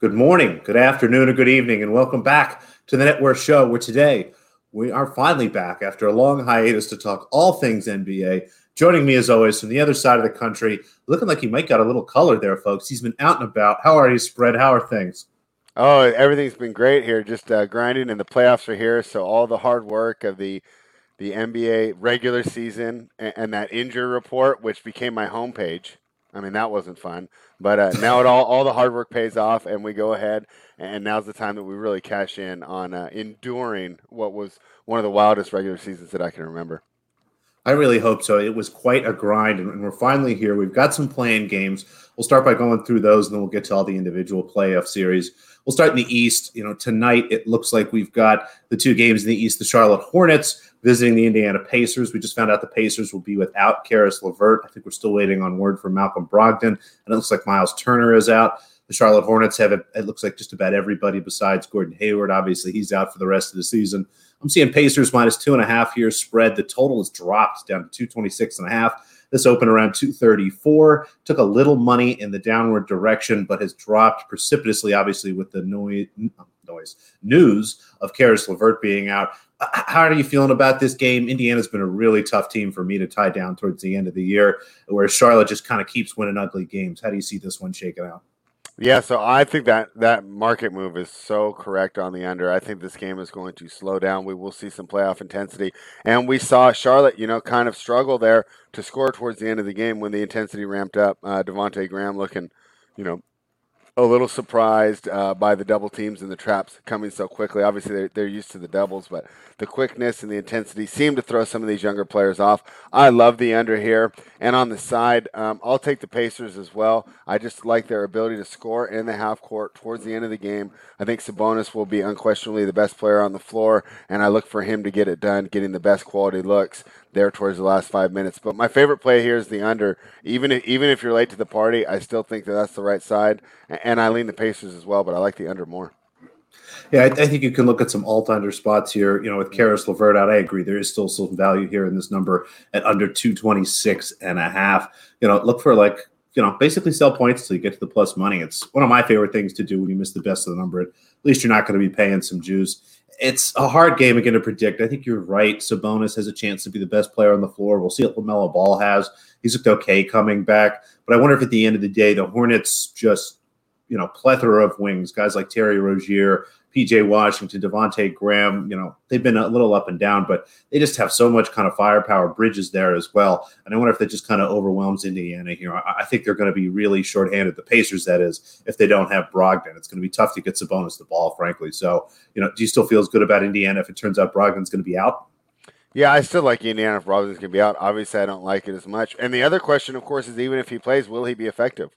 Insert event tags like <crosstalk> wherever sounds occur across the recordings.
Good morning, good afternoon, or good evening, and welcome back to the Net Worth Show, where today we are finally back after a long hiatus to talk all things NBA. Joining me, as always, from the other side of the country, looking like he might got a little color there, folks. He's been out and about. How are you, Spread? How are things? Oh, everything's been great here. Just uh, grinding, and the playoffs are here. So all the hard work of the the NBA regular season and, and that injury report, which became my homepage. I mean, that wasn't fun. But uh, now it all all the hard work pays off, and we go ahead. And now's the time that we really cash in on uh, enduring what was one of the wildest regular seasons that I can remember. I really hope so. It was quite a grind, and we're finally here. We've got some playing games. We'll start by going through those, and then we'll get to all the individual playoff series. We'll start in the East. You know, tonight it looks like we've got the two games in the East: the Charlotte Hornets visiting the Indiana Pacers. We just found out the Pacers will be without Caris LeVert. I think we're still waiting on word from Malcolm Brogdon, and it looks like Myles Turner is out. The Charlotte Hornets have it, it looks like just about everybody besides Gordon Hayward. Obviously, he's out for the rest of the season. I'm seeing Pacers minus two and a half here spread. The total has dropped down to 226 and a half. This opened around 234. Took a little money in the downward direction, but has dropped precipitously, obviously, with the noise, um, noise news of Caris LeVert being out. How are you feeling about this game? Indiana's been a really tough team for me to tie down towards the end of the year, where Charlotte just kind of keeps winning ugly games. How do you see this one shaking out? Yeah, so I think that that market move is so correct on the under. I think this game is going to slow down. We will see some playoff intensity, and we saw Charlotte, you know, kind of struggle there to score towards the end of the game when the intensity ramped up. Uh, Devonte Graham looking, you know, a little surprised uh, by the double teams and the traps coming so quickly. Obviously, they're, they're used to the doubles, but the quickness and the intensity seem to throw some of these younger players off. I love the under here. And on the side, um, I'll take the Pacers as well. I just like their ability to score in the half court towards the end of the game. I think Sabonis will be unquestionably the best player on the floor, and I look for him to get it done, getting the best quality looks there towards the last five minutes. But my favorite play here is the under. Even if, even if you're late to the party, I still think that that's the right side, and I lean the Pacers as well. But I like the under more. Yeah, I, I think you can look at some alt under spots here. You know, with Caris LeVert out, I agree. There is still some value here in this number at under 226 and a half. You know, look for like you know, basically sell points till you get to the plus money. It's one of my favorite things to do when you miss the best of the number. At least you're not going to be paying some juice it's a hard game again to predict. I think you're right. Sabonis has a chance to be the best player on the floor. We'll see what LaMelo Ball has. He's looked okay coming back, but I wonder if at the end of the day, the Hornets just, you know, plethora of wings, guys like Terry Rozier, PJ Washington, Devonte Graham, you know, they've been a little up and down, but they just have so much kind of firepower. Bridges there as well. And I wonder if that just kind of overwhelms Indiana here. I, I think they're going to be really shorthanded, the Pacers, that is, if they don't have Brogdon. It's going to be tough to get Sabonis the ball, frankly. So, you know, do you still feel as good about Indiana if it turns out Brogdon's going to be out? Yeah, I still like Indiana if Brogdon's going to be out. Obviously, I don't like it as much. And the other question, of course, is even if he plays, will he be effective?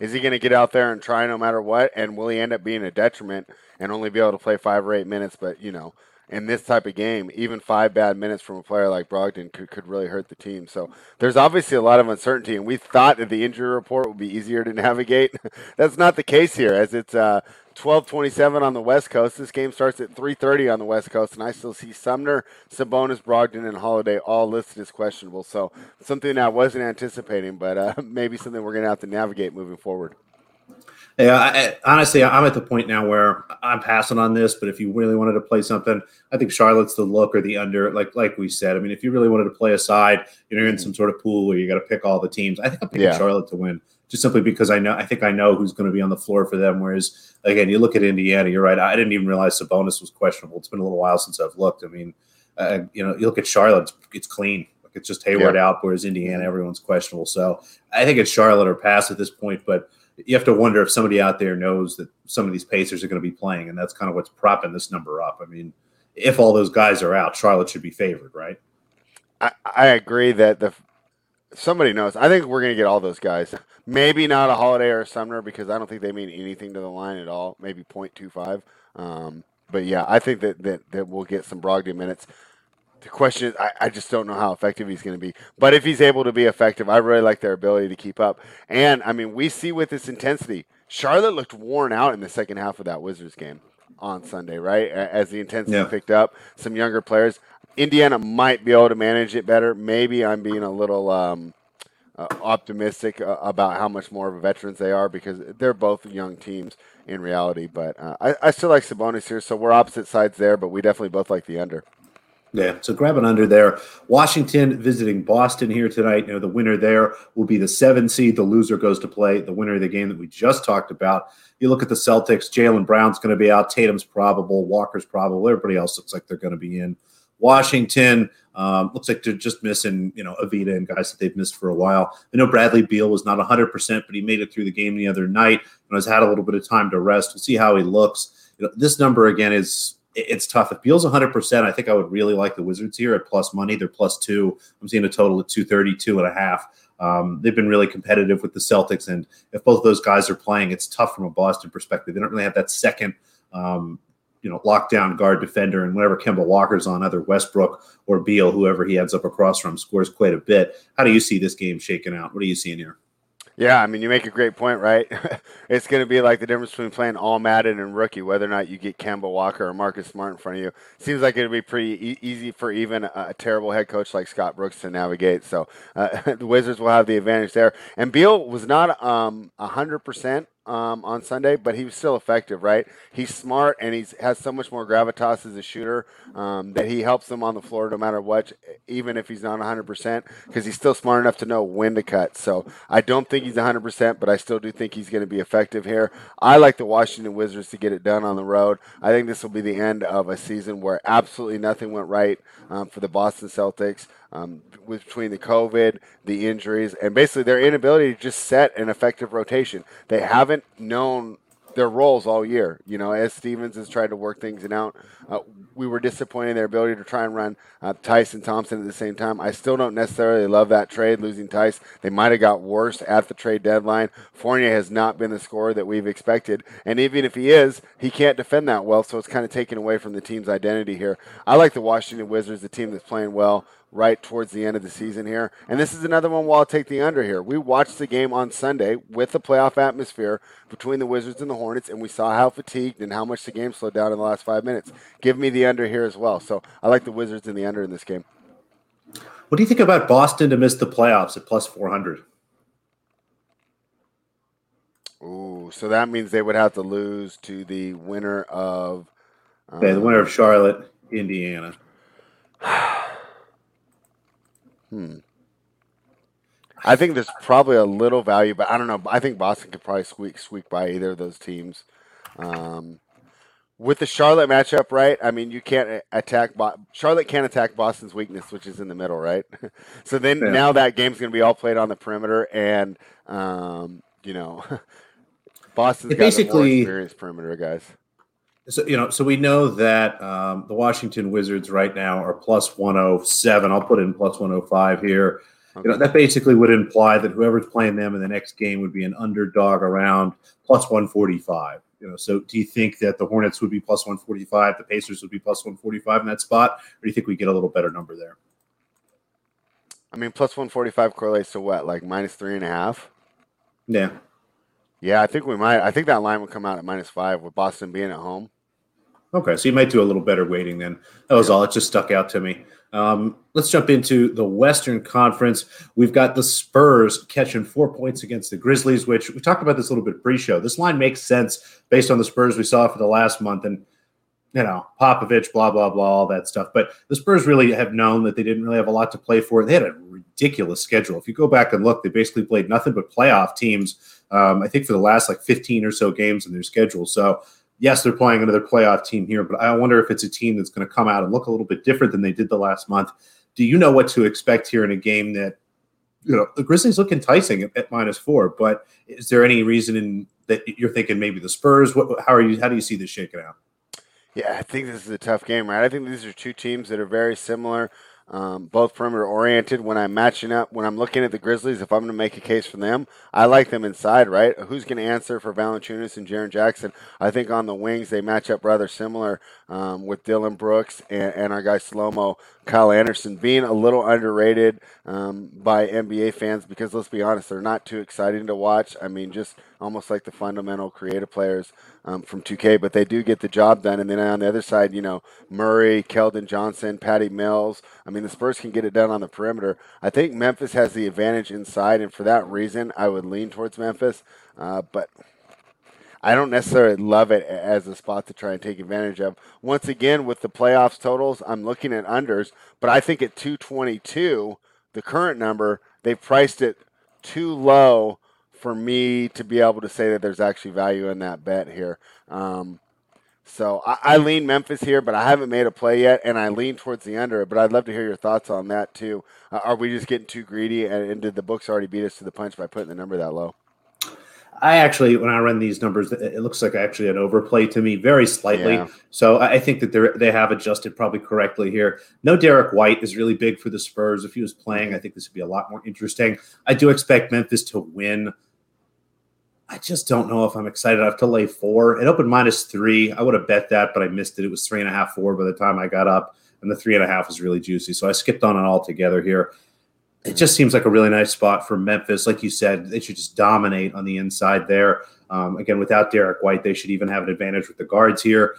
Is he going to get out there and try no matter what? And will he end up being a detriment and only be able to play five or eight minutes? But, you know, in this type of game, even five bad minutes from a player like Brogdon could, could really hurt the team. So there's obviously a lot of uncertainty, and we thought that the injury report would be easier to <laughs> navigate. That's not the case here, as it's uh, 12:27 on the West Coast. This game starts at 3:30 on the West Coast, and I still see Sumner, Sabonis, Brogdon, and Holiday all listed as questionable. So something I wasn't anticipating, but uh, <laughs> maybe something we're going to have to navigate moving forward. Yeah, I, honestly, I'm at the point now where I'm passing on this. But if you really wanted to play something, I think Charlotte's the look or the under. Like like we said, I mean, if you really wanted to play a side, you know, you're in some sort of pool where you got to pick all the teams. I think I'm picking yeah. Charlotte to win just simply because I know I think I know who's going to be on the floor for them. Whereas again, you look at Indiana, you're right. I didn't even realize Sabonis was questionable. It's been a little while since I've looked. I mean, uh, you know, you look at Charlotte, it's clean. Like it's just Hayward yeah. out, whereas Indiana, everyone's questionable. So I think it's Charlotte or pass at this point, but you have to wonder if somebody out there knows that some of these Pacers are going to be playing, and that's kind of what's propping this number up. I mean, if all those guys are out, Charlotte should be favored, right? I, I agree that the somebody knows. I think we're going to get all those guys. Maybe not a Holiday or a Sumner because I don't think they mean anything to the line at all. Maybe 0.25. Um, but yeah, I think that, that that we'll get some Brogdon minutes. The question is, I, I just don't know how effective he's going to be. But if he's able to be effective, I really like their ability to keep up. And I mean, we see with this intensity, Charlotte looked worn out in the second half of that Wizards game on Sunday, right? As the intensity yeah. picked up, some younger players. Indiana might be able to manage it better. Maybe I'm being a little um, uh, optimistic uh, about how much more of a veterans they are because they're both young teams in reality. But uh, I, I still like Sabonis here, so we're opposite sides there, but we definitely both like the under. Yeah, so grab an under there. Washington visiting Boston here tonight. You know, the winner there will be the seven seed. The loser goes to play the winner of the game that we just talked about. You look at the Celtics, Jaylen Brown's going to be out, Tatum's probable, Walker's probable, everybody else looks like they're going to be in. Washington um, looks like they're just missing, you know, Avdija and guys that they've missed for a while. I know Bradley Beal was not 100%, but he made it through the game the other night and has had a little bit of time to rest. We'll see how he looks. You know, this number again is it's tough. If Beal's 100%, I think I would really like the Wizards here at plus money. They're plus two. I'm seeing a total of 232 and a half. Um, they've been really competitive with the Celtics. And if both those guys are playing, it's tough from a Boston perspective. They don't really have that second, um, you know, lockdown guard defender. And whenever Kemba Walker's on, either Westbrook or Beal, whoever he ends up across from, scores quite a bit. How do you see this game shaking out? What are you seeing here? Yeah, I mean, you make a great point, right? <laughs> it's going to be like the difference between playing all Madden and rookie, whether or not you get Kemba Walker or Marcus Smart in front of you. Seems like it'd be pretty e- easy for even a, a, terrible head coach like Scott Brooks to navigate. So uh, <laughs> the Wizards will have the advantage there. And Beal was not um, 100% um, on Sunday, but he was still effective, right? He's smart and he has so much more gravitas as a shooter um, that he helps them on the floor no matter what, even if he's not 100%, because he's still smart enough to know when to cut. So I don't think he's 100%, but I still do think he's going to be effective here. I like the Washington Wizards to get it done on the road. I think this will be the end of a season where absolutely nothing went right um, for the Boston Celtics um, between the COVID, the injuries, and basically their inability to just set an effective rotation. They haven't known their roles all year. You know, as Stevens has tried to work things out, uh, we were disappointed in their ability to try and run uh, and Thompson at the same time. I still don't necessarily love that trade, losing Theis. They might have got worse at the trade deadline. Fournier has not been the scorer that we've expected, and even if he is, he can't defend that well, so it's kind of taken away from the team's identity here. I like the Washington Wizards, the team that's playing well right towards the end of the season here. And this is another one where I'll take the under here. We watched the game on Sunday with the playoff atmosphere between the Wizards and the Hornets, and we saw how fatigued and how much the game slowed down in the last five minutes. Give me the under here as well. So I like the Wizards in the under in this game. What do you think about Boston to miss the playoffs at plus 400? Ooh, so that means they would have to lose to the winner of. Um, yeah, the winner of Charlotte, Indiana. <sighs> <sighs> <sighs> Hmm. I think there's probably a little value, but I don't know. I think Boston could probably squeak squeak by either of those teams. Um, with the Charlotte matchup, right? I mean, you can't attack Bo- Charlotte can't attack Boston's weakness, which is in the middle, right? <laughs> so then yeah. now that game's going to be all played on the perimeter, and um, you know, <laughs> Boston's it got basically experienced perimeter guys. So you know, so we know that um, the Washington Wizards right now are 107. I'll put in 105 here. Okay. You know, that basically would imply that whoever's playing them in the next game would be an underdog around plus one forty five. You know, so do you think that the Hornets would be plus one forty five, the Pacers would be plus one forty five in that spot, or do you think we get a little better number there? I mean, plus one forty five correlates to what, like minus three and a half? Yeah. Yeah, I think we might. I think that line would come out at minus five with Boston being at home. Okay, so you might do a little better weighting then. That was all. It just stuck out to me. Um, let's jump into the Western Conference. We've got the Spurs catching four points against the Grizzlies, which we talked about this a little bit pre-show. This line makes sense based on the Spurs we saw for the last month, and you know Popovich, blah blah blah, all that stuff. But the Spurs really have known that they didn't really have a lot to play for. They had a ridiculous schedule. If you go back and look, they basically played nothing but playoff teams. Um, I think for the last like 15 or so games in their schedule. So yes, they're playing another playoff team here, but I wonder if it's a team that's going to come out and look a little bit different than they did the last month. Do you know what to expect here in a game that, you know, the Grizzlies look enticing at, at minus four, but is there any reason in, that you're thinking maybe the Spurs? What, how are you? How do you see this shaking out? Yeah, I think this is a tough game, right? I think these are two teams that are very similar um, both perimeter oriented. When I'm matching up, when I'm looking at the Grizzlies, if I'm going to make a case for them, I like them inside, right? Who's going to answer for Valanciunas and Jaren Jackson? I think on the wings they match up rather similar um, with Dillon Brooks and, and our guy Slomo, Kyle Anderson, being a little underrated um, by NBA fans because let's be honest, they're not too exciting to watch. I mean, just almost like the fundamental creative players um, from 2K, but they do get the job done. And then on the other side, you know, Murray, Keldon Johnson, Patty Mills. I mean, the Spurs can get it done on the perimeter. I think Memphis has the advantage inside, and for that reason, I would lean towards Memphis. Uh, but I don't necessarily love it as a spot to try and take advantage of. Once again, with the playoffs totals, I'm looking at unders, but I think at 222, the current number, they've priced it too low for me to be able to say that there's actually value in that bet here. Um, so I, I, lean Memphis here, but I haven't made a play yet, and I lean towards the under. But I'd love to hear your thoughts on that too. Uh, are we just getting too greedy, and, and, did the books already beat us to the punch by putting the number that low? I actually, when I run these numbers, it looks like actually an overplay to me, very slightly. Yeah. So I think that they they have adjusted probably correctly here. No, Derrick White is really big for the Spurs. If he was playing, mm-hmm. I think this would be a lot more interesting. I do expect Memphis to win. I just don't know if I'm excited enough to lay four. It opened minus three. I would have bet that, but I missed it. It was three and a half, four by the time I got up, and the three and a half was really juicy. So I skipped on it altogether here. It just seems like a really nice spot for Memphis. Like you said, they should just dominate on the inside there. Um, again, without Derrick White, they should even have an advantage with the guards here.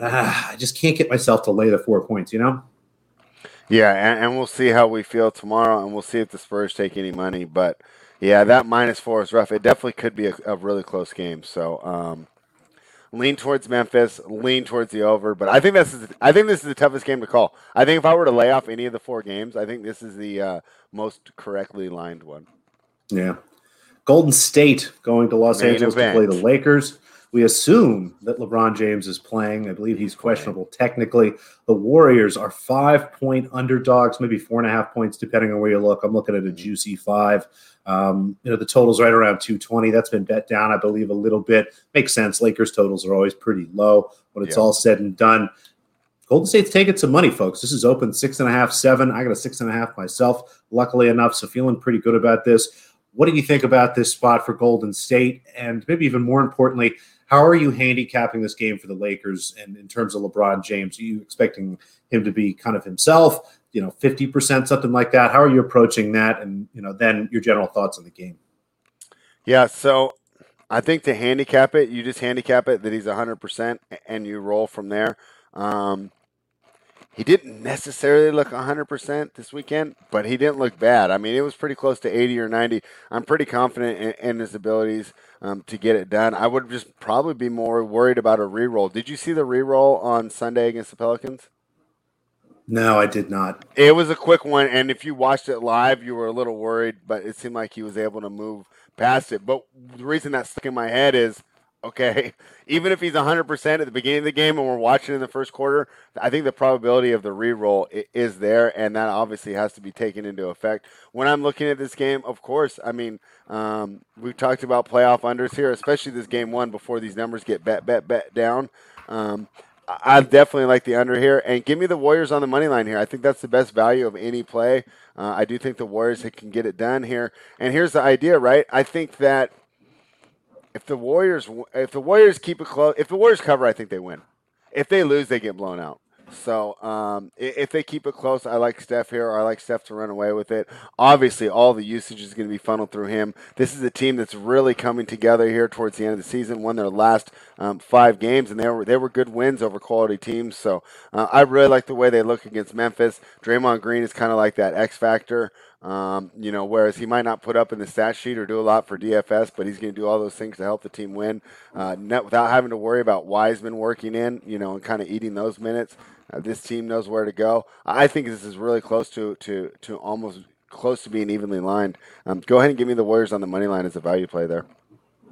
Ah, I just can't get myself to lay the four points, you know? Yeah, and, and we'll see how we feel tomorrow, and we'll see if the Spurs take any money. But – yeah, that minus four is rough. It definitely could be a, a really close game. So um, lean towards Memphis, lean towards the over. But I think this is I think this is the toughest game to call. I think if I were to lay off any of the four games, I think this is the uh, most correctly lined one. Yeah, Golden State going to Los Main Angeles event. to play the Lakers. We assume that LeBron James is playing. I believe he's questionable technically. The Warriors are five point underdogs, maybe four and a half points, depending on where you look. I'm looking at a juicy five. Um, you know, the total's right around 220. That's been bet down, I believe, a little bit. Makes sense. Lakers totals are always pretty low when it's yeah. all said and done. Golden State's taking some money, folks. This is open six and a half, seven. I got a six and a half myself, luckily enough. So feeling pretty good about this. What do you think about this spot for Golden State? And maybe even more importantly, how are you handicapping this game for the Lakers and in terms of LeBron James? Are you expecting him to be kind of himself? you know, 50%, something like that. How are you approaching that? And, you know, then your general thoughts on the game. Yeah. So I think to handicap it, you just handicap it that he's 100% and you roll from there. Um, he didn't necessarily look 100% this weekend, but he didn't look bad. I mean, it was pretty close to 80 or 90. I'm pretty confident in, in his abilities um, to get it done. I would just probably be more worried about a re-roll. Did you see the re-roll on Sunday against the Pelicans? No, I did not. It was a quick one, and if you watched it live, you were a little worried, but it seemed like he was able to move past it. But the reason that stuck in my head is okay, <laughs> even if he's 100% at the beginning of the game and we're watching in the first quarter, I think the probability of the re-roll is there, and that obviously has to be taken into effect. When I'm looking at this game, of course, I mean, um, we've talked about playoff unders here, especially this game one before these numbers get bet, bet, bet down. Um, I definitely like the under here, and give me the Warriors on the money line here. I think that's the best value of any play. Uh, I do think the Warriors can get it done here. And here's the idea, right? I think that if the Warriors if the Warriors keep it close, if the Warriors cover, I think they win. If they lose, they get blown out. So um, if they keep it close, I like Steph here. I like Steph to run away with it. Obviously, all the usage is going to be funneled through him. This is a team that's really coming together here towards the end of the season. Won their last um, five games, and they were they were good wins over quality teams. So uh, I really like the way they look against Memphis. Draymond Green is kind of like that X factor. Um, you know, whereas he might not put up in the stat sheet or do a lot for DFS, but he's going to do all those things to help the team win, uh, without having to worry about Wiseman working in, you know, and kind of eating those minutes. Uh, this team knows where to go. I think this is really close to to to almost close to being evenly lined. Um, go ahead and give me the Warriors on the money line as a value play there.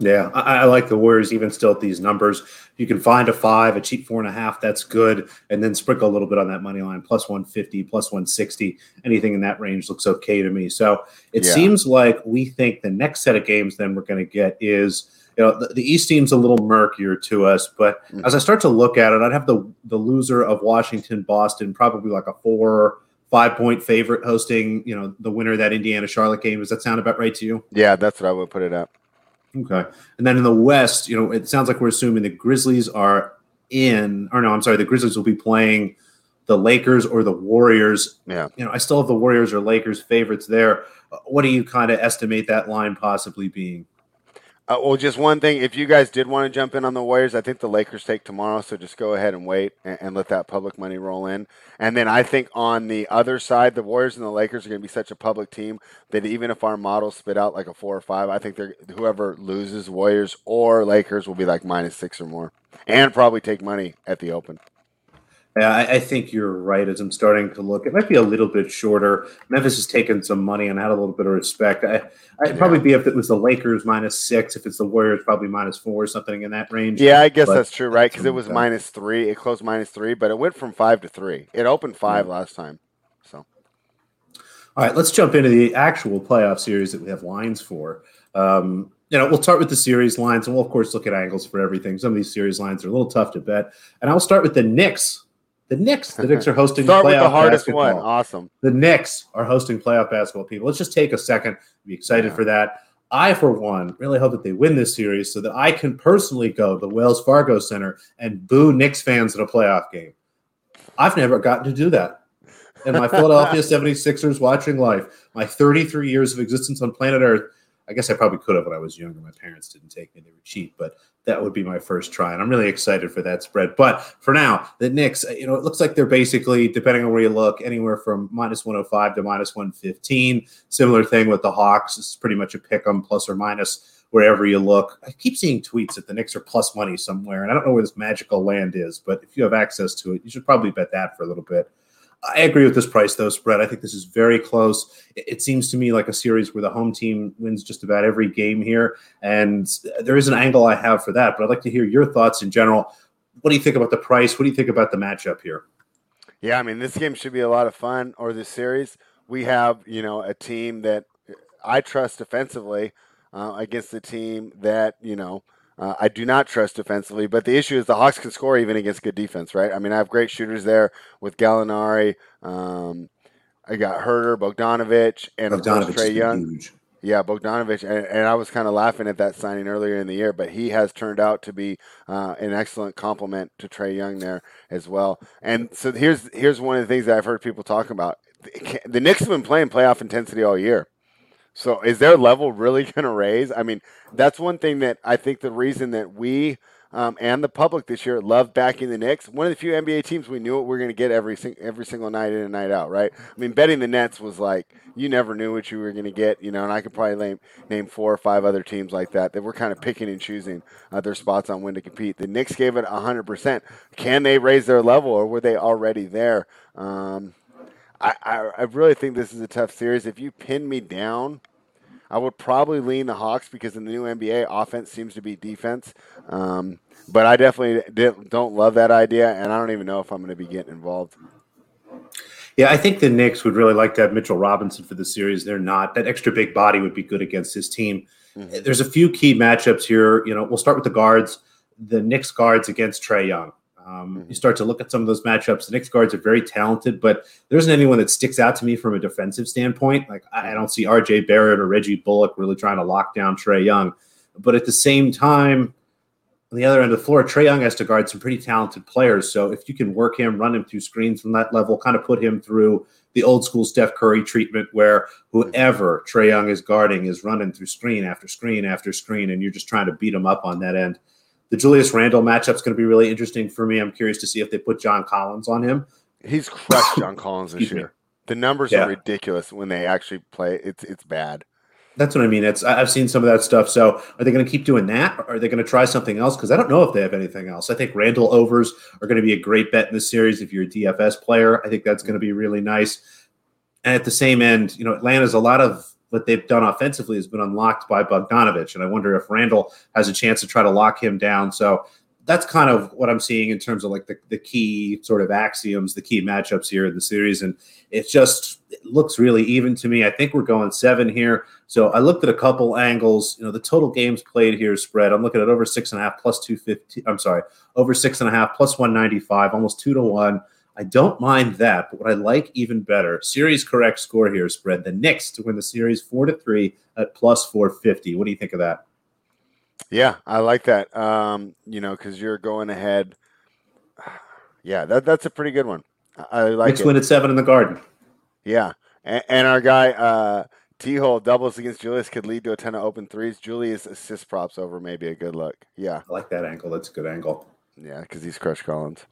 Yeah, I, I, like the Warriors even still at these numbers. You can find a five, a cheap four and a half, that's good. And then sprinkle a little bit on that money line, plus 150, plus 160. Anything in that range looks okay to me. So it yeah. seems like we think the next set of games then we're going to get is – you know, the, the, East seems a little murkier to us. But mm-hmm. as I start to look at it, I'd have the the loser of Washington Boston probably like a four five point favorite hosting. You know, the winner of that Indiana Charlotte game. Does that sound about right to you? Yeah, that's what I would put it at. Okay, and then in the West, you know, it sounds like we're assuming the Grizzlies are in, or no, I'm sorry, the Grizzlies will be playing the Lakers or the Warriors. Yeah, you know, I still have the Warriors or Lakers favorites there. What do you kind of estimate that line possibly being? Uh, well, just one thing. If you guys did want to jump in on the Warriors, I think the Lakers take tomorrow, so just go ahead and wait and, and, let that public money roll in. And then I think on the other side, the Warriors and the Lakers are going to be such a public team that even if our models spit out like a four or five, I think whoever loses Warriors or Lakers will be like minus six or more, and probably take money at the open. Yeah, I, I, think you're right. As I'm starting to look, it might be a little bit shorter. Memphis has taken some money and had a little bit of respect. I, I'd yeah. probably be if it was the Lakers minus six. If it's the Warriors, probably minus four or something in that range. Yeah, I guess but that's true, right? Because it was minus three. It closed minus three, but it went from five to three. It opened five yeah. last time. So, all right, let's jump into the actual playoff series that we have lines for. Um, you know, we'll start with the series lines, and we'll of course look at angles for everything. Some of these series lines are a little tough to bet, and I'll start with the Knicks the Knicks. The Knicks <laughs> are hosting Start playoff the hardest basketball. one. Awesome. The Knicks are hosting playoff basketball. People, let's just take a second. Be excited yeah. for that. I, for one, really hope that they win this series so that I can personally go to the Wells Fargo Center and boo Knicks fans in a playoff game. I've never gotten to do that. And my <laughs> Philadelphia 76ers watching life, my 33 years of existence on planet Earth, I guess I probably could have when I was younger. My parents didn't take me; they were cheap. But that would be my first try, and I'm really excited for that spread. But for now, the Knicks, uh, you know, it looks like they're basically, depending on where you look, anywhere from minus 105 to minus 115. Similar thing with the Hawks. It's pretty much a pick 'em plus or minus wherever you look. I keep seeing tweets that the Knicks are plus money somewhere, and I don't know where this magical land is. But if you have access to it, you should probably bet that for a little bit. I agree with this price though, spread. I think this is very close. It, seems to me like a series where the home team wins just about every game here, and there is an angle I have for that. But I'd like to hear your thoughts in general. What do you think about the price? What do you think about the matchup here? Yeah, I mean, this game should be a lot of fun. Or this series, we have you know a team that I trust defensively uh, against the team that you know uh, I do not trust defensively, but the issue is the Hawks can score even against good defense, right? I mean, I have great shooters there with Gallinari. Um, I got Huerter, Bogdanovich, and Bogdanovich Trae Young. Huge. Yeah, Bogdanovich, and, and, I was kind of laughing at that signing earlier in the year, but he has turned out to be uh, an excellent complement to Trae Young there as well. And so here's here's one of the things that I've heard people talk about. The Knicks have been playing playoff intensity all year. So is their level really <laughs> going to raise? I mean, that's one thing that I think the reason that we um, and the public this year love backing the Knicks. One of the few NBA teams we knew what we are going to get every every single night in and night out, right? I mean, betting the Nets was like you never knew what you were going to get, you know. And I could probably name name four or five other teams like that that were kind of picking and choosing uh, their spots on when to compete. The Knicks gave it hundred percent. Can they raise their level, or were they already there? Um, I, I, I really think this is a tough series. If you pin me down, I would probably lean the Hawks because in the new NBA, offense seems to beat defense. Um, but I definitely don't love that idea, and I don't even know if I'm going to be getting involved. Yeah, I think the Knicks would really like to have Mitchell Robinson for the series. They're not. That extra big body would be good against his team. Mm-hmm. There's a few key matchups here. You know, we'll start with the guards. The Knicks guards against Trae Young. Um, mm-hmm. You start to look at some of those matchups. The Knicks guards are very talented, but there isn't anyone that sticks out to me from a defensive standpoint. Like I don't see R.J. Barrett or Reggie Bullock really trying to lock down Trae Young. But at the same time, on the other end of the floor, Trae Young has to guard some pretty talented players. So if you can work him, run him through screens from that level, kind of put him through the old school Steph Curry treatment where whoever Trae Young is guarding is running through screen after screen after screen, and you're just trying to beat him up on that end. The Julius Randle matchup is going to be really interesting for me. I'm curious to see if they put John Collins on him. He's crushed John Collins this year. The numbers yeah. are ridiculous when they actually play. It's it's bad. That's what I mean. It's I've seen some of that stuff. So are they going to keep doing that? Or are they going to try something else? Because I don't know if they have anything else. I think Randle overs are going to be a great bet in this series. If you're a DFS player, I think that's going to be really nice. And at the same end, you know, Atlanta's a lot of what they've done offensively has been unlocked by Bogdanovich. And I wonder if Randle has a chance to try to lock him down. So that's kind of what I'm seeing in terms of like the, the key sort of axioms, the key matchups here in the series. And it just it looks really even to me. I think we're going seven here. So I looked at a couple angles. You know, the total games played here spread. I'm looking at over six and a half plus 250. I'm sorry, over six and a half plus 195, almost two to one. I don't mind that, but what I like even better, series correct score here spread the Knicks to win the series four to three at plus four fifty. What do you think of that? Yeah, I like that. Um, you know, because you're going ahead. <sighs> Yeah, that that's a pretty good one. I like Knicks it. win at seven in the Garden. Yeah, and, and our guy uh, T hole doubles against Julius could lead to a ton of open threes. Julius assist props over maybe a good look. Yeah. I like that angle. That's a good angle. Yeah, because he's Crush Collins.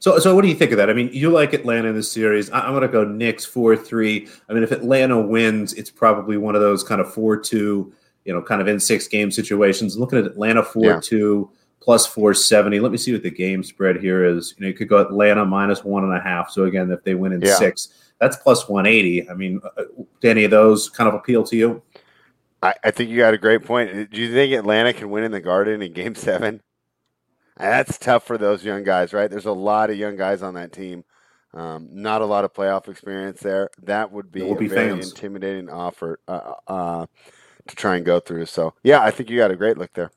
So, so what do you think of that? I mean, you like Atlanta in this series. I, am going to go Knicks four three. I mean, if Atlanta wins, it's probably one of those kind of four two, you know, kind of in six game situations. Looking at Atlanta four yeah. two plus four seventy. Let me see what the game spread here is. You know, you could go Atlanta minus one and a half. So again, if they win in yeah. six, that's plus one eighty. I mean, uh, do any of those kind of appeal to you? I, I think you got a great point. Do you think Atlanta can win in the Garden in Game Seven? That's tough for those young guys, right? There's a lot of young guys on that team. Um, not a lot of playoff experience there. That would be, be a very fans. intimidating offer uh, uh, to try and go through. So, yeah, I think you got a great look there.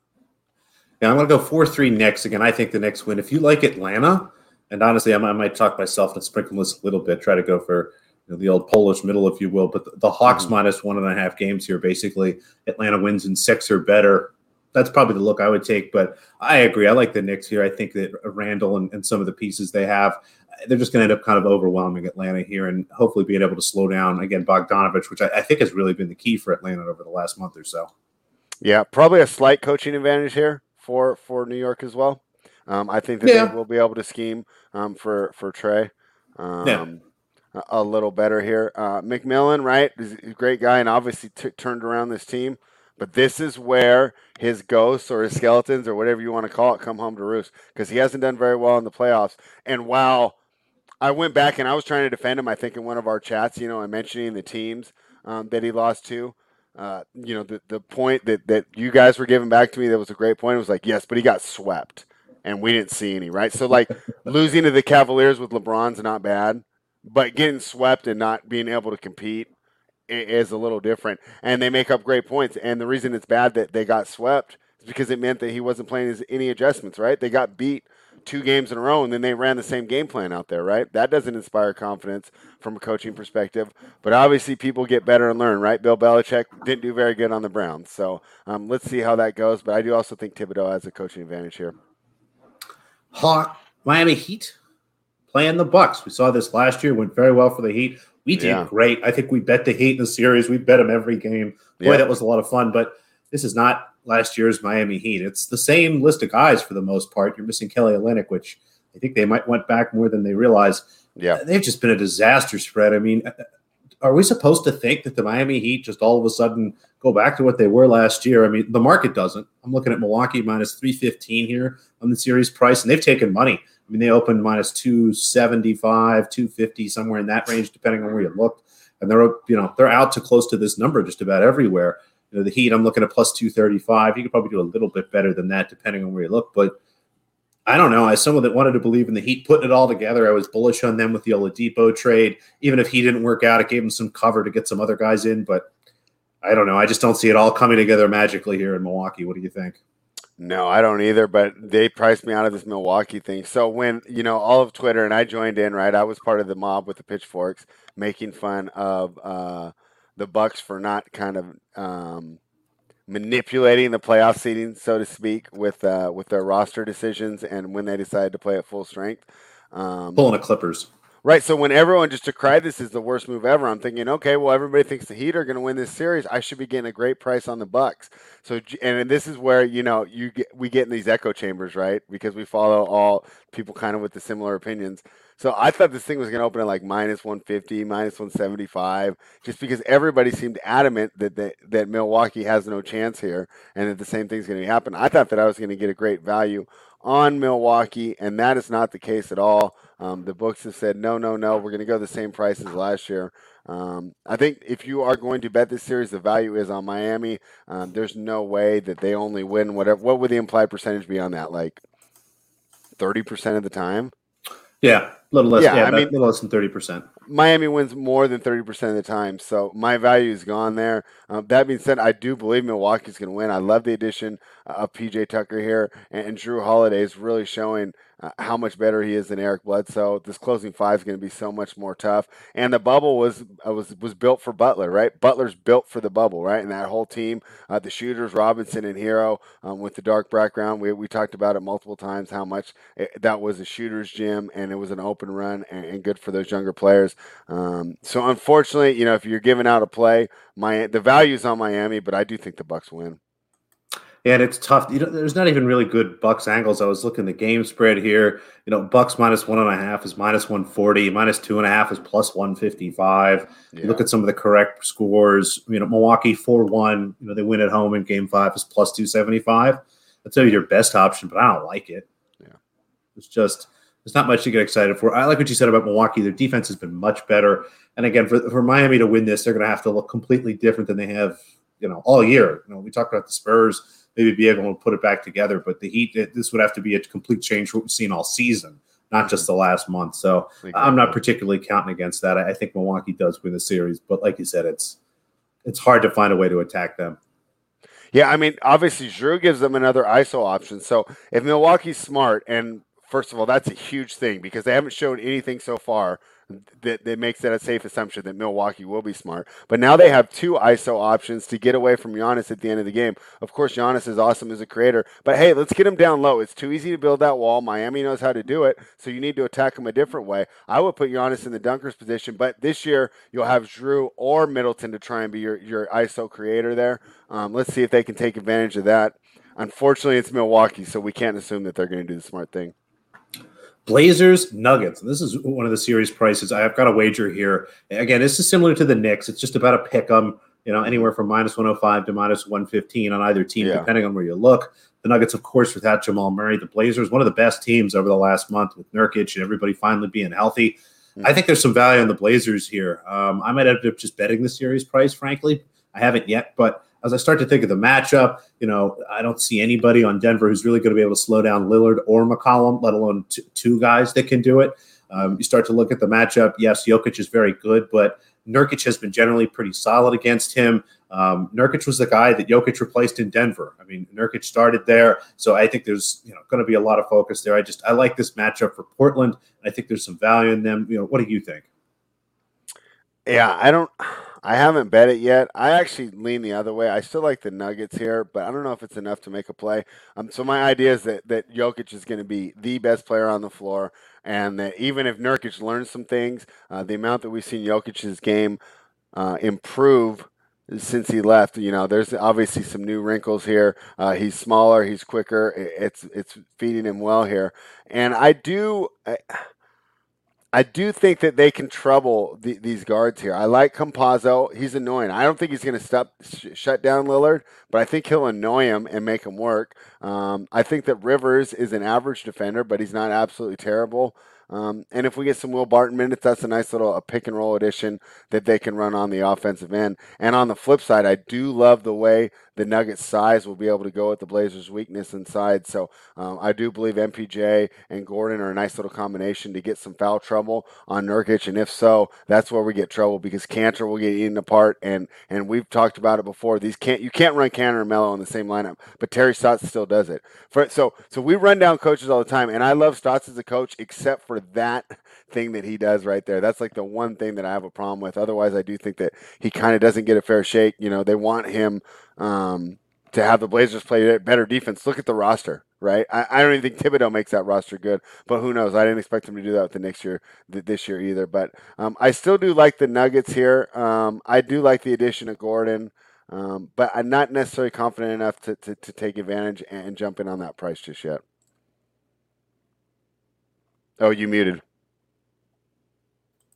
Yeah, I'm going to go 4 3 Knicks. Again, I think the Knicks win. If you like Atlanta, and honestly, I might, I might talk myself and sprinkle this a little bit, try to go for you know, the old Polish middle, if you will. But the, the Hawks mm-hmm. minus one and a half games here, basically, Atlanta wins in six or better that's probably the look I would take. But I agree. I like the Knicks here. I think that Randle and, and some of the pieces they have, they're just going to end up kind of overwhelming Atlanta here and hopefully being able to slow down again Bogdanovich, which I, I think has really been the key for Atlanta over the last month or so. Yeah, probably a slight coaching advantage here for for New York as well. Um, I think that yeah. they will be able to scheme um, for for Trae. Um, yeah. A, little better here. Uh, McMillan, right? He's a great guy and obviously t- turned around this team. But this is where his ghosts or his skeletons or whatever you want to call it come home to roost because he hasn't done very well in the playoffs. And while I went back and I was trying to defend him, I think in one of our chats, you know, and mentioning the teams um, that he lost to. Uh, you know, the, the point that, that you guys were giving back to me that was a great point. It was like, yes, but he got swept and we didn't see any, right? So, like, <laughs> losing to the Cavaliers with LeBron's not bad, but getting swept and not being able to compete is a little different, and they make up great points. And the reason it's bad that they got swept is because it meant that he wasn't playing any adjustments. Right? They got beat two games in a row, and then they ran the same game plan out there. Right? That doesn't inspire confidence from a coaching perspective. But obviously, people get better and learn. Right? Bill Belichick didn't do very good on the Browns, so um, let's see how that goes. But I do also think Thibodeau has a coaching advantage here. Hot Miami Heat playing the Bucks. We saw this last year. Went very well for the Heat. We did yeah. great. I think we bet the Heat in the series. We bet them every game. Boy, yeah. that was a lot of fun. But this is not last year's Miami Heat. It's the same list of guys for the most part. You're missing Kelly Olynyk, which I think they might went back more than they realize. Yeah, they've just been a disaster spread. I mean, uh, are we supposed to think that the Miami Heat just all of a sudden go back to what they were last year? I mean, the market doesn't. I'm looking at Milwaukee minus 315 here on the series price, and they've taken money. I mean, they opened minus 275, 250, somewhere in that range, depending on where you looked. And they're, you know, they're out to close to this number just about everywhere. You know, the Heat, I'm looking at plus 235. You could probably do a little bit better than that, depending on where you look. But I don't know. As someone that wanted to believe in the Heat putting it all together, I was bullish on them with the Oladipo trade. Even if he didn't work out, it gave him some cover to get some other guys in. But I don't know. I just don't see it all coming together magically here in Milwaukee. What do you think? No, I don't either, but they priced me out of this Milwaukee thing. So when, you know, all of Twitter and I joined in, right? I was part of the mob with the pitchforks making fun of uh, the Bucks for not kind of um, manipulating the playoff seating, so to speak, with uh, with their roster decisions and when they decided to play at full strength. Um, Pulling the Clippers. Right. So when everyone just decried this is the worst move ever, I'm thinking, okay, well, everybody thinks the Heat are going to win this series. I should be getting a great price on the Bucks. So, and this is where you know you get we get in these echo chambers, right? Because we follow all people kind of with the similar opinions. So I thought this thing was going to open at like minus 150, minus 175, just because everybody seemed adamant that that, that Milwaukee has no chance here, and that the same thing's going to happen. I thought that I was going to get a great value on Milwaukee, and that is not the case at all. Um, the books have said no, no, no. We're going to go the same price as last year. Um, I think if you are going to bet this series, the value is on Miami. Um, there's no way that they only win whatever. What would the implied percentage be on that? Like thirty percent of the time? Yeah, a little less. Yeah, yeah I mean, a little less than thirty percent. Miami wins more than thirty percent of the time, so my value is gone there. Um, that being said, I do believe Milwaukee's going to win. I love the addition of PJ Tucker here, and, Jrue Holiday is really showing uh, how much better he is than Eric Bledsoe. This closing five is going to be so much more tough. And the bubble was uh, was was built for Butler, right? Butler's built for the bubble, right? And that whole team, uh, the shooters, Robinson and Herro, um, with the dark background. We we talked about it multiple times how much it, that was a shooter's gym and it was an open run and, and good for those younger players. Um, so unfortunately, you know, if you're giving out a play, my the value's on Miami, but I do think the Bucks win and it's tough. You know, there's not even really good Bucks angles. I was looking the game spread here. You know, Bucks minus one and a half is minus one forty. Minus two and a half is plus one fifty five. Yeah. Look at some of the correct scores. You know, Milwaukee four one. You know, they win at home in Game Five is plus two seventy five. That's maybe your best option, but I don't like it. Yeah, it's just there's not much to get excited for. I like what you said about Milwaukee. Their defense has been much better, and again, for for Miami to win this, they're going to have to look completely different than they have. You know, all year. You know, we talked about the Spurs maybe be able to put it back together. But the Heat, this would have to be a complete change what we've seen all season, not just the last month. So I'm not particularly counting against that. I think Milwaukee does win the series, but like you said, it's it's hard to find a way to attack them. Yeah, I mean, obviously, Jrue gives them another ISO option. So if Milwaukee's smart, and first of all, that's a huge thing because they haven't shown anything so far that, that makes that a safe assumption that Milwaukee will be smart. But now they have two ISO options to get away from Giannis at the end of the game. Of course, Giannis is awesome as a creator, but hey, let's get him down low. It's too easy to build that wall. Miami knows how to do it, so you need to attack him a different way. I would put Giannis in the dunker's position, but this year you'll have Jrue or Middleton to try and be your, your ISO creator there. Um, let's see if they can take advantage of that. Unfortunately, it's Milwaukee, so we can't assume that they're going to do the smart thing. Blazers, Nuggets. And this is one of the series prices. I've got a wager here. Again, this is similar to the Knicks. It's just about a pick 'em, you know, anywhere from minus 105 to minus 115 on either team, yeah. depending on where you look. The Nuggets, of course, without Jamal Murray. The Blazers, one of the best teams over the last month with Nurkic and everybody finally being healthy. Mm-hmm. I think there's some value on the Blazers here. Um, I might end up just betting the series price, frankly. I haven't yet, but as I start to think of the matchup, you know, I don't see anybody on Denver who's really going to be able to slow down Lillard or McCollum, let alone t- two guys that can do it. Um, you start to look at the matchup. Yes, Jokic is very good, but Nurkic has been generally pretty solid against him. Um, Nurkic was the guy that Jokic replaced in Denver. I mean, Nurkic started there, so I think there's you know going to be a lot of focus there. I just I like this matchup for Portland. I think there's some value in them. You know, what do you think? Yeah, I don't. I haven't bet it yet. I actually lean the other way. I still like the Nuggets here, but I don't know if it's enough to make a play. Um, so my idea is that that Jokic is going to be the best player on the floor, and that even if Nurkic learns some things, uh, the amount that we've seen Jokic's game uh, improve since he left. You know, there's obviously some new wrinkles here. Uh, he's smaller, he's quicker. It's it's feeding him well here, and I do. I, I do think that they can trouble the, these guards here. I like Campazzo. He's annoying. I don't think he's going to stop sh- shut down Lillard, but I think he'll annoy him and make him work. Um, I think that Rivers is an average defender, but he's not absolutely terrible. Um, and if we get some Will Barton minutes, that's a nice little a pick and roll addition that they can run on the offensive end. And on the flip side, I do love the way the Nuggets' size will be able to go at the Blazers' weakness inside. So um, I do believe MPJ and Gordon are a nice little combination to get some foul trouble on Nurkic. And if so, that's where we get trouble because Kanter will get eaten apart. And and we've talked about it before. These can't you can't run Kanter and Melo in the same lineup, but Terry Stotts still does it. For so so we run down coaches all the time, and I love Stotts as a coach, except for that thing that he does right there. That's like the one thing that I have a problem with. Otherwise, I do think that he kind of doesn't get a fair shake. You know, they want him um, to have the Blazers play better defense. Look at the roster, right? I, I, don't even think Thibodeau makes that roster good, but who knows? I didn't expect him to do that with the Knicks year, this year either. But um, I still do like the Nuggets here. Um, I do like the addition of Gordon. Um, but I'm not necessarily confident enough to, to, to take advantage and jump in on that price just yet. Oh, you muted.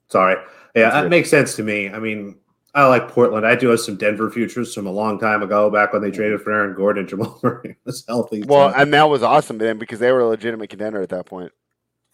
Sorry. Yeah, That's that good. makes sense to me. I mean, I like Portland. I do have some Denver futures from a long time ago, back when they mm-hmm. traded for Aaron Gordon and <laughs> Jamal Murray was healthy. Well, so. and that was awesome then because they were a legitimate contender at that point.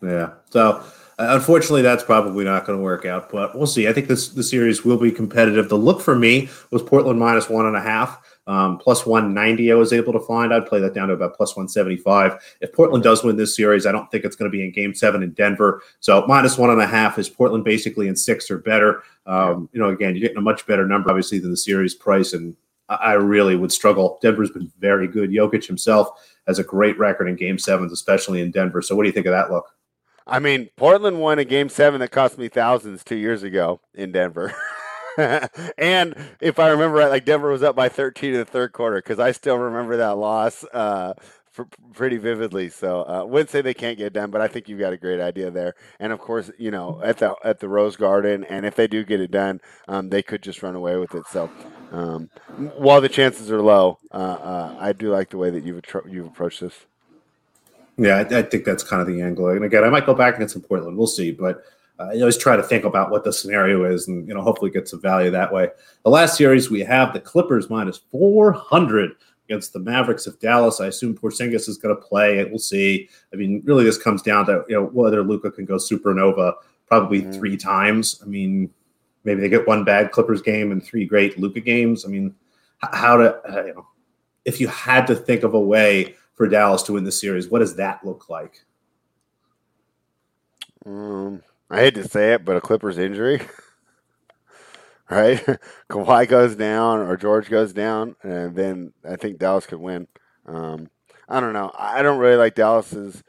Yeah. So uh, unfortunately, that's probably not going to work out, but we'll see. I think this the series will be competitive. The look for me was Portland minus one and a half. Um, plus 190, I was able to find. I'd play that down to about plus 175. If Portland does win this series, I don't think it's going to be in game seven in Denver. So minus one and a half is Portland basically in six or better. Um, you know, again, you're getting a much better number, obviously, than the series price. And I really would struggle. Denver's been very good. Jokic himself has a great record in game sevens, especially in Denver. So what do you think of that look? I mean, Portland won a game seven that cost me thousands two years ago in Denver. <laughs> <laughs> and if I remember right, like Denver was up by 13 in the third quarter because I still remember that loss uh, for, pretty vividly. So uh, wouldn't say they can't get done, but I think you've got a great idea there. And of course, you know, at the at the Rose Garden, and if they do get it done, um, they could just run away with it. So um, while the chances are low, uh, uh I do like the way that you've you've approached this. Yeah, I, I, think that's kind of the angle. And again, I might go back some Portland. We'll see, but. Uh, I always try to think about what the scenario is, and you know, hopefully get some value that way. The last series we have the Clippers minus four hundred against the Mavericks of Dallas. I assume Porzingis is going to play. We'll see. I mean, really, this comes down to you know whether Luka can go supernova probably mm. three times. I mean, maybe they get one bad Clippers game and three great Luka games. I mean, how to uh, you know if you had to think of a way for Dallas to win the series, what does that look like? Um, I hate to say it, but a Clippers injury. <laughs> right? <laughs> Kawhi goes down or George goes down, and then I think Dallas could win. Um, I don't know. I don't really like Dallas's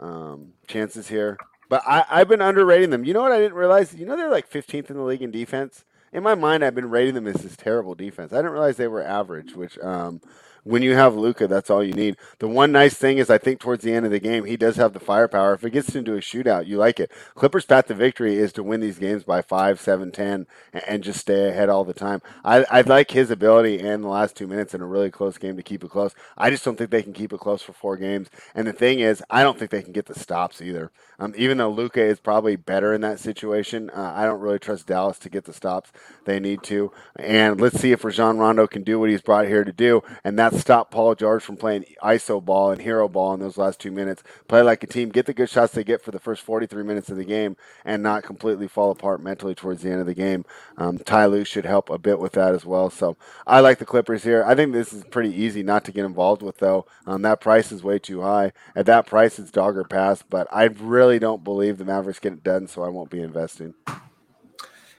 um, chances here, but I, I've been underrating them. You know what? I didn't realize. You know they're like 15th in the league in defense. In my mind, I've been rating them as this terrible defense. I didn't realize they were average, which um, when you have Luka, that's all you need. The one nice thing is, I think towards the end of the game, he does have the firepower. If it gets into a shootout, you like it. Clippers' path to victory is to win these games by five, seven, ten, and just stay ahead all the time. I, I like his ability in the last two minutes in a really close game to keep it close. I just don't think they can keep it close for four games. And the thing is, I don't think they can get the stops either. Um, even though Luka is probably better in that situation, uh, I don't really trust Dallas to get the stops they need to. And let's see if Rajon Rondo can do what he's brought here to do, and that's stop Paul George from playing ISO ball and hero ball in those last two minutes. Play like a team, get the good shots they get for the first 43 minutes of the game, and not completely fall apart mentally towards the end of the game. Um, Ty Lue should help a bit with that as well. So I like the Clippers here. I think this is pretty easy not to get involved with, though. Um, that price is way too high. At that price, it's dogger pass, but I really don't believe the Mavericks get it done, so I won't be investing.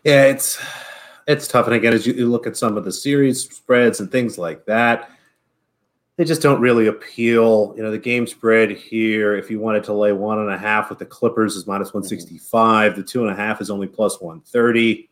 Yeah, it's it's tough. And again, as you look at some of the series spreads and things like that, they just don't really appeal. You know, the game spread here, if you wanted to lay one and a half with the Clippers, is minus 165. Mm-hmm. The two and a half is only plus 130.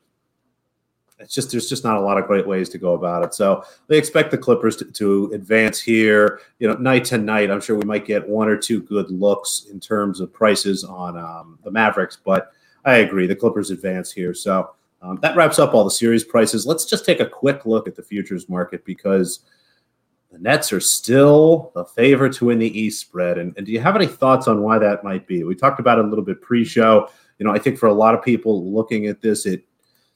It's just there's just not a lot of great ways to go about it. So they expect the Clippers to, to advance here. You know, night to night, I'm sure we might get one or two good looks in terms of prices on um, the Mavericks, but I agree the Clippers advance here. So um, that wraps up all the series prices. Let's just take a quick look at the futures market because the Nets are still the favorite to win the East spread. And, and do you have any thoughts on why that might be? We talked about it a little bit pre-show. You know, I think for a lot of people looking at this, it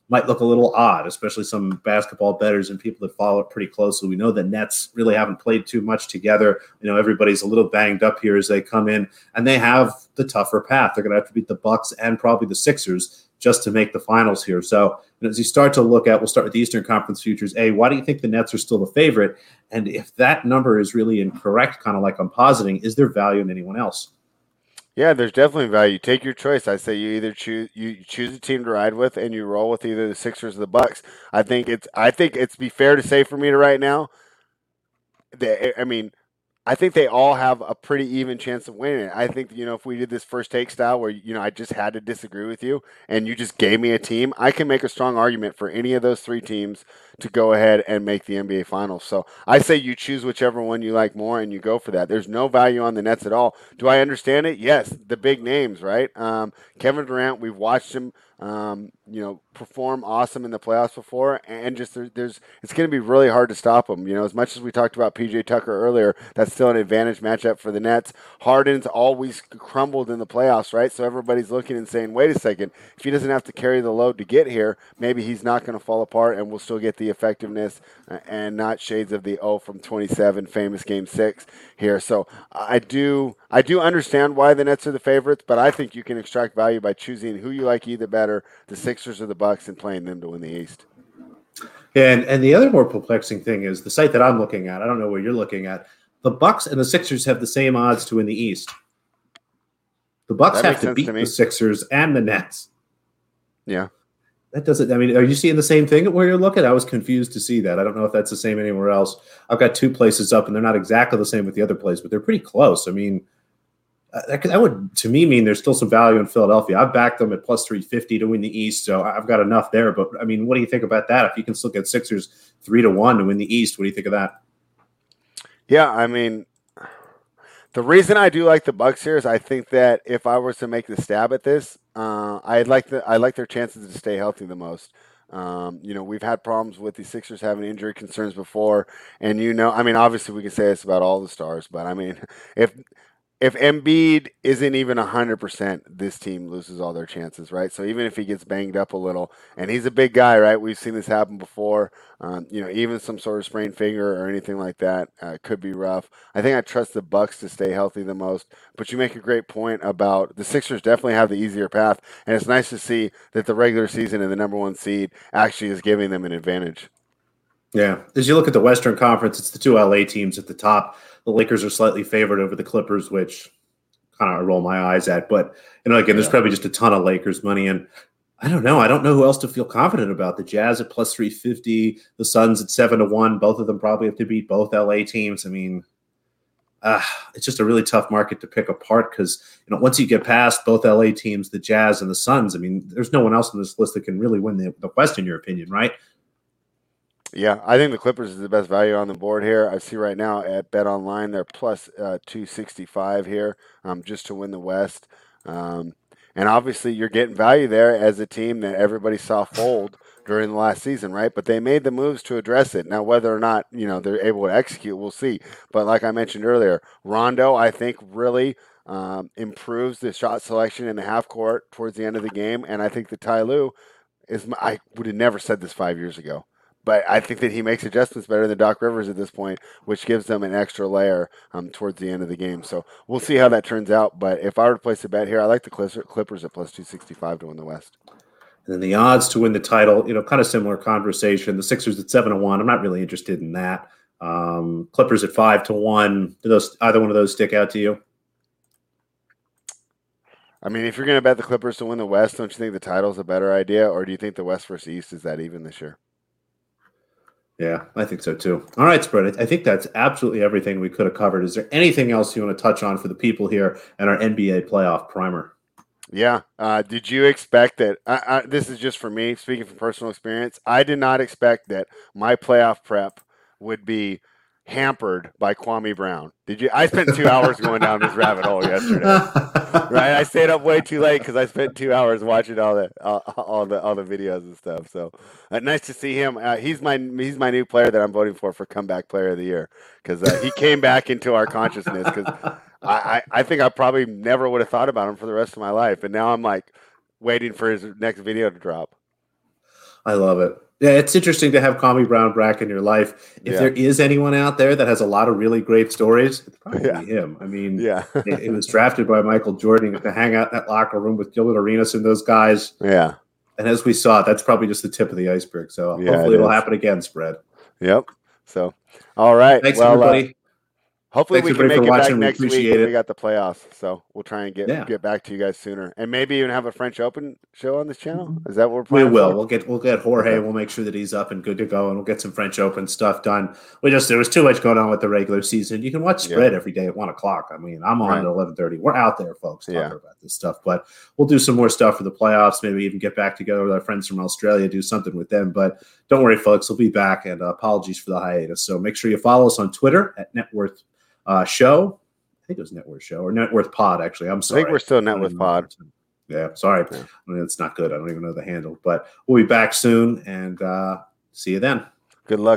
might look a little odd, especially some basketball bettors and people that follow it pretty closely. We know the Nets really haven't played too much together. You know, everybody's a little banged up here as they come in, and they have the tougher path. They're going to have to beat the Bucks and probably the Sixers just to make the finals here. So as you start to look at, we'll start with the Eastern Conference futures. A, why do you think the Nets are still the favorite? And if that number is really incorrect, kind of like I'm positing, is there value in anyone else? Yeah, there's definitely value. Take your choice. I say you either choose you choose a team to ride with, and you roll with either the Sixers or the Bucks. I think it's I think it's be fair to say for me to right now. That I mean, I think they all have a pretty even chance of winning. I think you know if we did this first take style where you know I just had to disagree with you and you just gave me a team, I can make a strong argument for any of those three teams to go ahead and make the NBA Finals. So I say you choose whichever one you like more and you go for that. There's no value on the Nets at all. Do I understand it? Yes, the big names, right? Um, Kevin Durant, we've watched him um, you know, perform awesome in the playoffs before, and just there, there's it's going to be really hard to stop them. You know, as much as we talked about PJ Tucker earlier, that's still an advantage matchup for the Nets. Harden's always crumbled in the playoffs, right? So everybody's looking and saying, wait a second, if he doesn't have to carry the load to get here, maybe he's not going to fall apart, and we'll still get the effectiveness uh, and not shades of the O from 27 famous Game Six here. So I do I do understand why the Nets are the favorites, but I think you can extract value by choosing who you like either better, the Sixers or the Bucks, and playing them to win the East. And and the other more perplexing thing is the site that I'm looking at. I don't know where you're looking at. The Bucks and the Sixers have the same odds to win the East. The Bucks have to beat to the Sixers and the Nets. Yeah, that doesn't. I mean, are you seeing the same thing where you're looking? I was confused to see that. I don't know if that's the same anywhere else. I've got two places up, and they're not exactly the same with the other place, but they're pretty close. I mean, uh, that, that would to me mean there's still some value in Philadelphia. I've backed them at plus 350 to win the East, so I've got enough there. But I mean, what do you think about that? If you can still get Sixers three to one to win the East, what do you think of that? Yeah, I mean, the reason I do like the Bucks here is I think that if I was to make the stab at this, uh, I like the I like their chances to stay healthy the most. Um, you know, we've had problems with the Sixers having injury concerns before, and you know, I mean, obviously we can say this about all the stars, but I mean, <laughs> if if Embiid isn't even 100%, this team loses all their chances, right? So even if he gets banged up a little, and he's a big guy, right? We've seen this happen before. Um, you know, even some sort of sprained finger or anything like that uh, could be rough. I think I trust the Bucks to stay healthy the most. But you make a great point about the Sixers definitely have the easier path, and it's nice to see that the regular season and the number one seed actually is giving them an advantage. Yeah, as you look at the Western Conference, it's the two LA teams at the top the Lakers are slightly favored over the Clippers, which kind of I roll my eyes at. But you know, again, there's probably just a ton of Lakers money, and I don't know. I don't know who else to feel confident about. The Jazz at plus three fifty, the Suns at seven to one. Both of them probably have to beat both LA teams. I mean, uh, it's just a really tough market to pick apart because you know once you get past both LA teams, the Jazz and the Suns. I mean, there's no one else on this list that can really win the, the West, in your opinion, right? Yeah, I think the Clippers is the best value on the board here. I see right now at Bet Online they're plus, uh, 265 here um, just to win the West. Um, and obviously, you're getting value there as a team that everybody saw fold during the last season, right? But they made the moves to address it. Now, whether or not you know they're able to execute, we'll see. But like I mentioned earlier, Rondo, I think, really um, improves the shot selection in the half court towards the end of the game, and I think the Ty Lue is. I would have never said this five years ago but I think that he makes adjustments better than Doc Rivers at this point, which gives them an extra layer um, towards the end of the game. So we'll see how that turns out. But if I were to place a bet here, I like the Clippers at plus 265 to win the West. And then the odds to win the title, you know, kind of similar conversation. The Sixers at seven to one. I'm not really interested in that. Um, Clippers at five to one. Do those either one of those stick out to you? I mean, if you're going to bet the Clippers to win the West, don't you think the title's a better idea, or do you think the West versus East is that even this year? Yeah, I think so too. All right, spread. I think that's absolutely everything we could have covered. Is there anything else you want to touch on for the people here and our NBA playoff primer? Yeah. Uh, did you expect that? I, I, this is just for me, speaking from personal experience. I did not expect that my playoff prep would be hampered by Kwame Brown. Did you? I spent two hours going down this rabbit hole yesterday. right, I stayed up way too late because I spent two hours watching all the all, all, the all the videos and stuff. So uh, nice to see him. Uh, he's my he's my new player that I'm voting for for comeback player of the year because uh, he came back into our consciousness. Because I, I I think I probably never would have thought about him for the rest of my life, and now I'm like waiting for his next video to drop. I love it. Yeah, it's interesting to have Kwame Brown back in your life. If yeah. there is anyone out there that has a lot of really great stories, it's probably yeah. him. I mean, yeah, <laughs> it, was <laughs> drafted by Michael Jordan to hang out in that locker room with Gilbert Arenas and those guys. Yeah. And as we saw, that's probably just the tip of the iceberg. So yeah, hopefully it will happen again, spread. Yep. So, all right. Thanks, well, everybody. Uh, Hopefully Thanks we can make it back next we week. It. We got the playoffs, so we'll try and get yeah. get back to you guys sooner, and maybe even have a French Open show on this channel. Mm-hmm. Is that what we're We will. For? We'll get we'll get Jorge. Okay. We'll make sure that he's up and good to go, and we'll get some French Open stuff done. We just there was too much going on with the regular season. You can watch spread yeah. every day at one o'clock. I mean, I'm on right. at eleven thirty. We're out there, folks, talking yeah. about this stuff. But we'll do some more stuff for the playoffs. Maybe even get back together with our friends from Australia, do something with them. But don't worry, folks, we'll be back. And uh, apologies for the hiatus. So make sure you follow us on Twitter at Net Worth uh, show. I think it was Net Worth Show or Net Worth Pod. Actually, I'm sorry. I think we're still Net Worth Pod. Yeah, sorry. Yeah. I mean, it's not good. I don't even know the handle, but we'll be back soon and uh, see you then. Good luck.